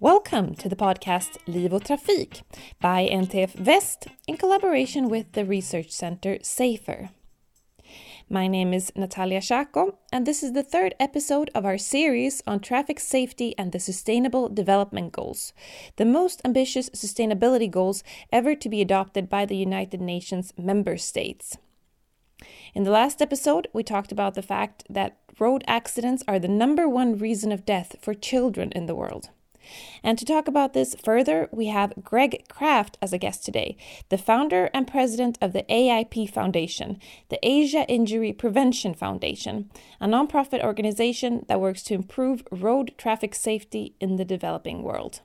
Welcome to the podcast Liv Trafik by NTF Väst in collaboration with the research center SAFER. My name is Natalia Shako, and this is the third episode of our series on traffic safety and the Sustainable Development Goals, the most ambitious sustainability goals ever to be adopted by the United Nations member states. In the last episode, we talked about the fact that road accidents are the number one reason of death for children in the world. And to talk about this further, we have Greig Craft as a guest today, the founder and president of the AIP Foundation, the Asia Injury Prevention Foundation, a nonprofit organization that works to improve road traffic safety in the developing world.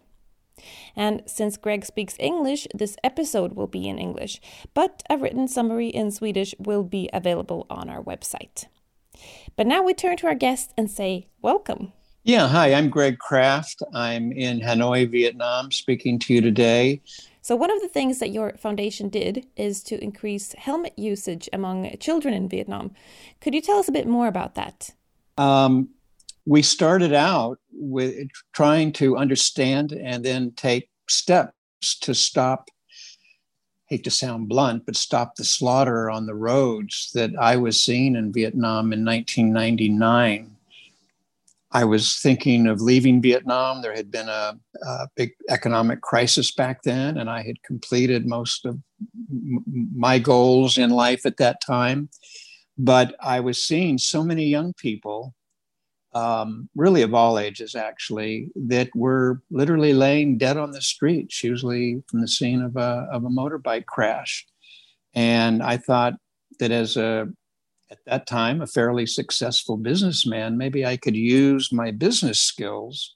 And since Greig speaks English, this episode will be in English, but a written summary in Swedish will be available on our website. But now we turn to our guest and say, Welcome. Yeah, hi, I'm Greig Craft. I'm in Hanoi, Vietnam, speaking to you today. So, one of the things that your foundation did is to increase helmet usage among children in Vietnam. Could you tell us a bit more about that? Um, we started out with trying to understand and then take steps to stop hate to sound blunt, but stop the slaughter on the roads that I was seeing in Vietnam in 1999 I was thinking of leaving Vietnam. There had been a, a, big economic crisis back then, and I had completed most of m- my goals in life at that time. But I was seeing so many young people, um, really of all ages actually, that were literally laying dead on the streets, usually from the scene of a, of a motorbike crash. And I thought that as a at that time a fairly successful businessman, maybe I could use my business skills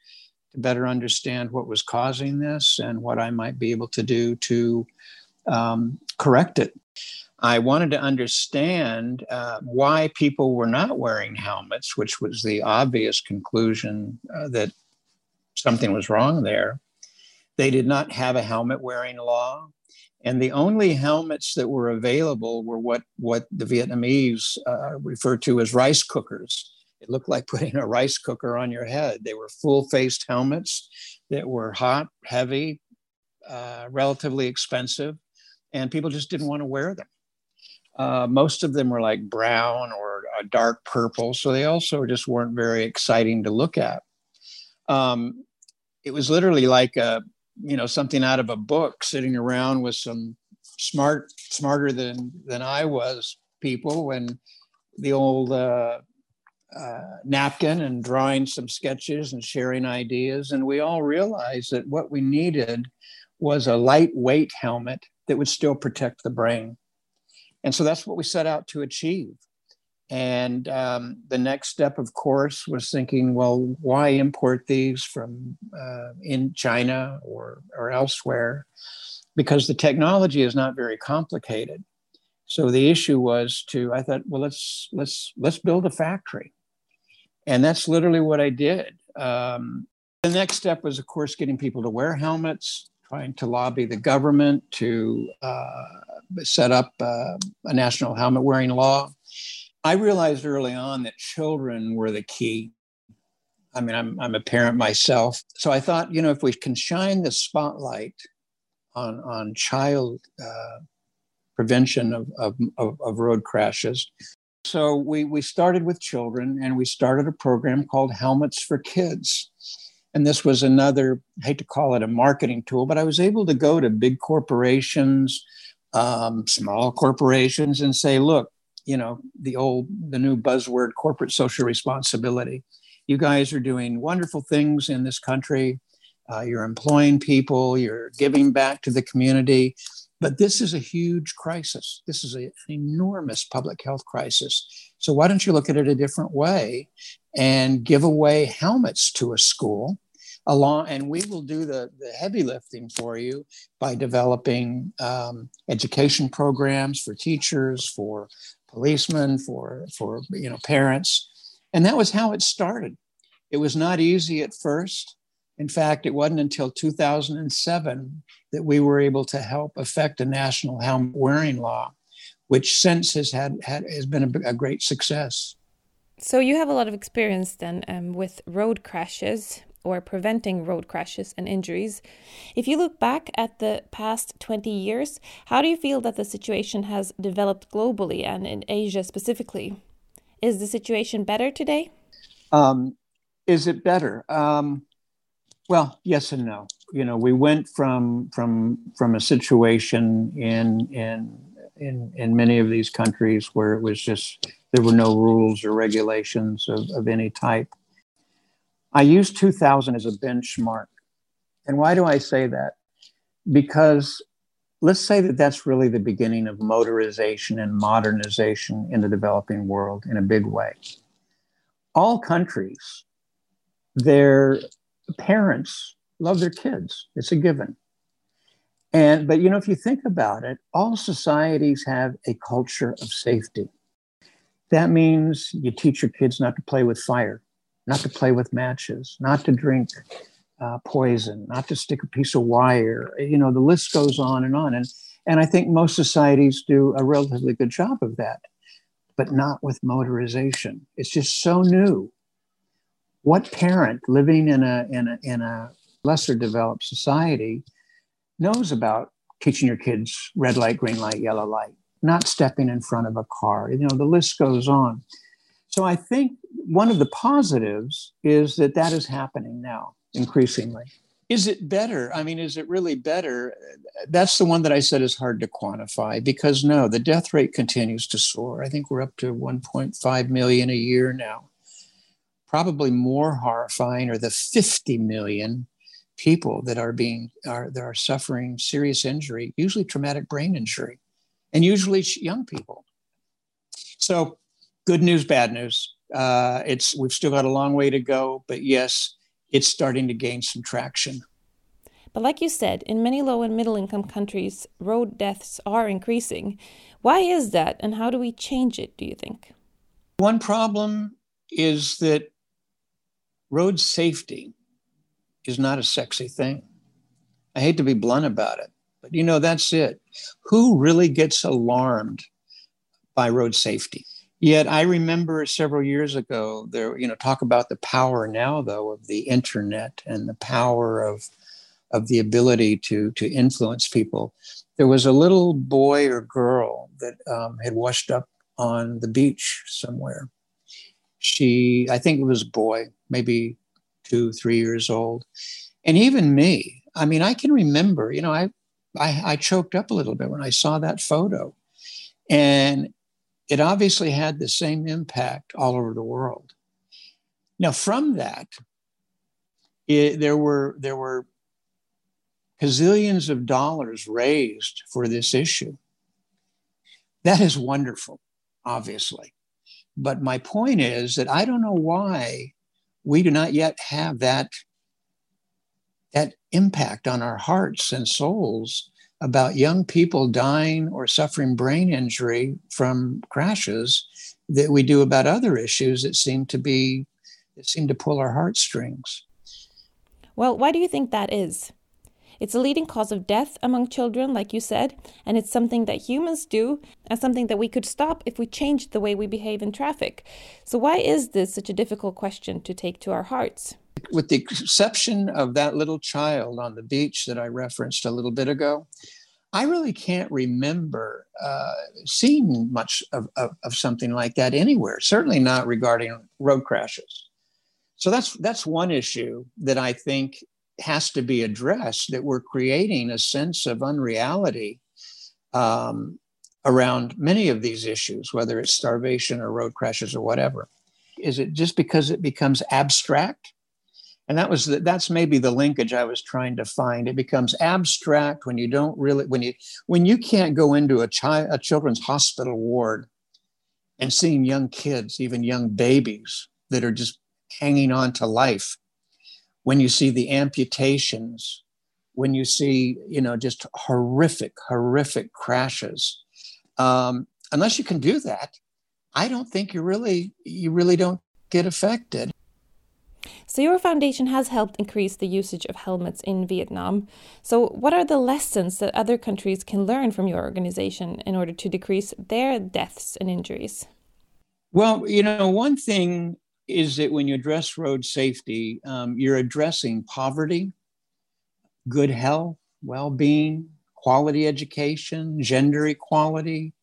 to better understand what was causing this and what I might be able to do to um, correct it. I wanted to understand uh, why people were not wearing helmets, which was the obvious conclusion uh, that something was wrong there. They did not have a helmet wearing law and the only helmets that were available were what what the Vietnamese uh, referred to as rice cookers. It looked like putting a rice cooker on your head. They were full faced helmets that were hot, heavy, uh, relatively expensive, and people just didn't want to wear them. Uh, most of them were like brown or a dark purple, so they also just weren't very exciting to look at. Um, it was literally like a you know something out of a book sitting around with some smart smarter than than i was people when the old uh, uh, napkin and drawing some sketches and sharing ideas. And we all realized that what we needed was a lightweight helmet that would still protect the brain. And so that's what we set out to achieve and um, the next step, of course, was thinking, well, why import these from uh, in China or, or elsewhere? Because the technology is not very complicated. So the issue was to, I thought, well, let's let's let's build a factory, and that's literally what I did. Um, the next step was, of course, getting people to wear helmets, trying to lobby the government to uh, set up uh, a national helmet wearing law I realized early on that children were the key. I mean, I'm, I'm a parent myself. So I thought, you know, if we can shine the spotlight on, on child uh, prevention of, of, of, road crashes. So we, we started with children and we started a program called Helmets for Kids. And this was another, I hate to call it a marketing tool, but I was able to go to big corporations, um, small corporations, and say, look, you know the old the new buzzword corporate social responsibility. You guys are doing wonderful things in this country. Uh, you're employing people you're giving back to the community. But this is a huge crisis. This is a, an enormous public health crisis. So why don't you look at it a different way and give away helmets to a school along and we will do the, the heavy lifting for you by developing um, education programs for teachers for policemen, for for you know parents, and that was how it started. It was not easy at first. In fact, it wasn't until 2007 that we were able to help affect a national helmet wearing law, which since has had, had has been a, a great success. So you have a lot of experience then um, with road crashes. Or preventing road crashes and injuries. If you look back at the past 20 years, how do you feel that the situation has developed globally and in Asia specifically? Is the situation better today? Um, is it better? Um, well, yes and no. You know, we went from from from a situation in in in in many of these countries where it was just there were no rules or regulations of, of any type. I use 2000 as a benchmark. And why do I say that? Because let's say that that's really the beginning of motorization and modernization in the developing world in a big way. All countries, their parents love their kids, it's a given. And but you know, if you think about it, all societies have a culture of safety. That means you teach your kids not to play with fire, not to play with matches, not to drink uh, poison, not to stick a piece of wire. You know, the list goes on and on. And and I think most societies do a relatively good job of that, but not with motorization. It's just so new. What parent living in a in a in a lesser developed society knows about teaching your kids red light, green light, yellow light, not stepping in front of a car. You know, the list goes on. So I think one of the positives is that that is happening now increasingly. Is it better? I mean, is it really better? That's the one that I said is hard to quantify because no, the death rate continues to soar. I think we're up to 1.5 million a year now. Probably more horrifying are the 50 million people that are being are that are suffering serious injury, usually traumatic brain injury, and usually young people. So, good news, bad news. Uh, it's we've still got a long way to go, but yes, it's starting to gain some traction. But like you said, in many low and middle income countries, road deaths are increasing. Why is that, and how do we change it? Do you think? One problem is that road safety is not a sexy thing. I hate to be blunt about it, but you know, that's it. Who really gets alarmed by road safety? Yet I remember several years ago there, you know, talk about the power now though of the internet and the power of of the ability to to influence people. There was a little boy or girl that um, had washed up on the beach somewhere. She, I think it was a boy, maybe two, three years old. And even me, I mean, I can remember, you know, I, I, I choked up a little bit when I saw that photo. And it obviously had the same impact all over the world. Now, from that, it, there were there were gazillions of dollars raised for this issue. That is wonderful, obviously. But my point is that I don't know why we do not yet have that, that impact on our hearts and souls about young people dying or suffering brain injury from crashes that we do about other issues that seem to be that seem to pull our heartstrings. Well, why do you think that is? It's a leading cause of death among children, like you said, and it's something that humans do and something that we could stop if we changed the way we behave in traffic. So, why is this such a difficult question to take to our hearts? With the exception of that little child on the beach that I referenced a little bit ago, I really can't remember uh, seeing much of, of, of something like that anywhere, certainly not regarding road crashes. So that's that's one issue that I think has to be addressed that we're creating a sense of unreality um, around many of these issues, whether it's starvation or road crashes or whatever. Is it just because it becomes abstract? And that was the, that's maybe the linkage I was trying to find. It becomes abstract when you don't really when you when you can't go into a child a children's hospital ward and seeing young kids, even young babies that are just hanging on to life when you see the amputations, when you see, you know, just horrific, horrific crashes. Um, unless you can do that, I don't think you really, you really don't get affected. So, your foundation has helped increase the usage of helmets in Vietnam. So, what are the lessons that other countries can learn from your organization in order to decrease their deaths and injuries? Well, you know, one thing is that when you address road safety, um, you're addressing poverty, good health, well being, quality education, gender equality,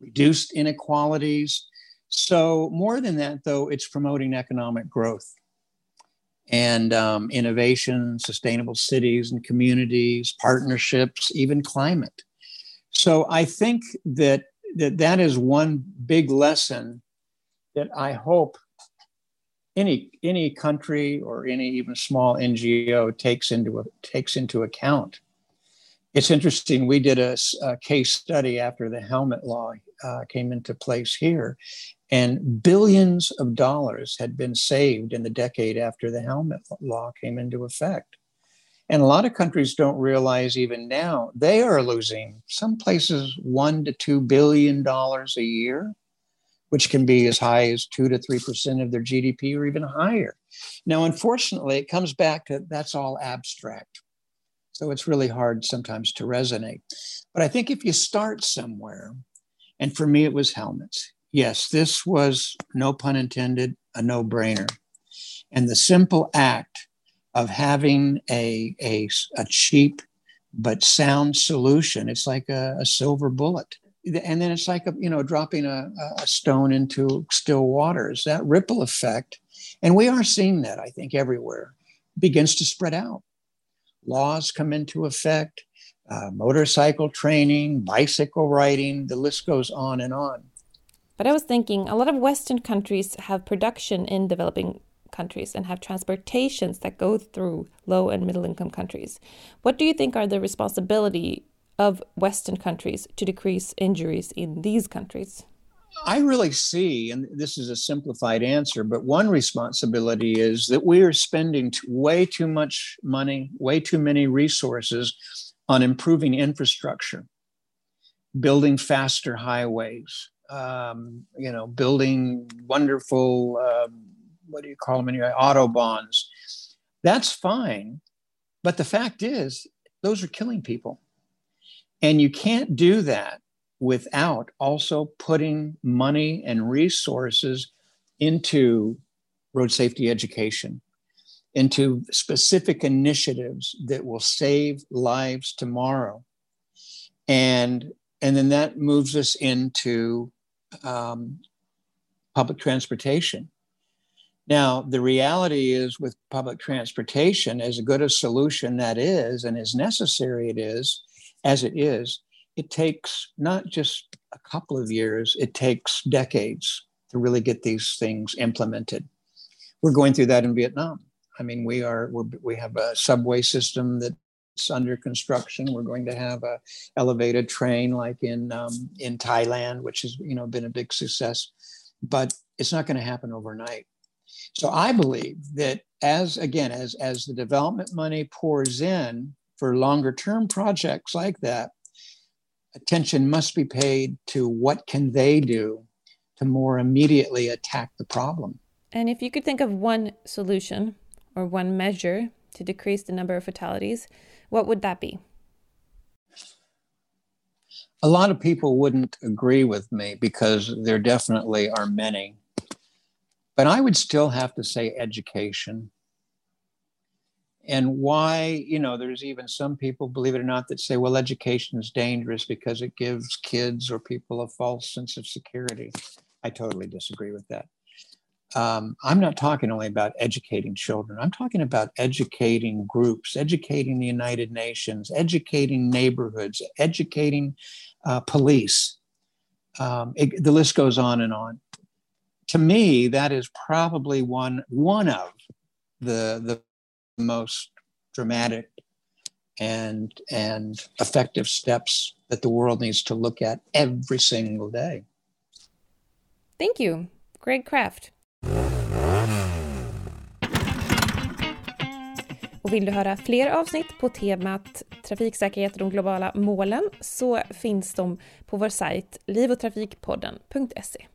reduced inequalities. So, more than that, though, it's promoting economic growth and um, innovation, sustainable cities and communities, partnerships, even climate. So, I think that that, that is one big lesson that I hope any any country or any even small NGO takes into a, takes into account. It's interesting. We did a, a case study after the helmet law uh, came into place here, and billions of dollars had been saved in the decade after the helmet law came into effect. And a lot of countries don't realize even now they are losing some places one to two billion dollars a year which can be as high as 2 to 3% of their GDP or even higher. Now, unfortunately, it comes back to that's all abstract. So it's really hard sometimes to resonate. But I think if you start somewhere, and for me, it was helmets. Yes, this was, no pun intended, a no brainer. And the simple act of having a, a, a cheap but sound solution, it's like a, a silver bullet and then it's like a, you know dropping a, a stone into still waters that ripple effect. And we are seeing that i think everywhere. Begins to spread out. Laws come into effect uh, motorcycle training bicycle riding the list goes on and on. But i was thinking a lot of western countries have production in developing countries and have transportations that go through low and middle income countries. What do you think are the responsibility of Western countries to decrease injuries in these countries? I really see, and this is a simplified answer, but one responsibility is that we are spending way too much money, way too many resources on improving infrastructure, building faster highways, um, you know, building wonderful, um, what do you call them anyway, autobahns. That's fine. But the fact is, those are killing people. And you can't do that without also putting money and resources into road safety education, into specific initiatives that will save lives tomorrow. And, and then that moves us into um, public transportation. Now, the reality is with public transportation, as good a solution that is and as necessary it is, as it is, it takes not just a couple of years, it takes decades to really get these things implemented. We're going through that in Vietnam. I mean, we are we have a subway system that's under construction. We're going to have a elevated train like in um, in Thailand, which has you know been a big success, but it's not going to happen overnight. So I believe that as again as as the development money pours in, for longer term projects like that, attention must be paid to what can they do to more immediately attack the problem. And if you could think of one solution or one measure to decrease the number of fatalities, what would that be? A lot of people wouldn't agree with me because there definitely are many. But I would still have to say education and why you know there's even some people believe it or not that say well education is dangerous because it gives kids or people a false sense of security. I totally disagree with that. Um, i'm not talking only about educating children. I'm talking about educating groups educating the united nations educating neighborhoods educating uh, police. Um, it, the list goes on and on. To me that is probably one one of the the most dramatic and and effective steps that the world needs to look at every single day. Thank you, Greg Kraft. Och vill du höra fler avsnitt på temat trafiksäkerhet och de globala målen så finns de på vår sajt livotrafikpodden.se.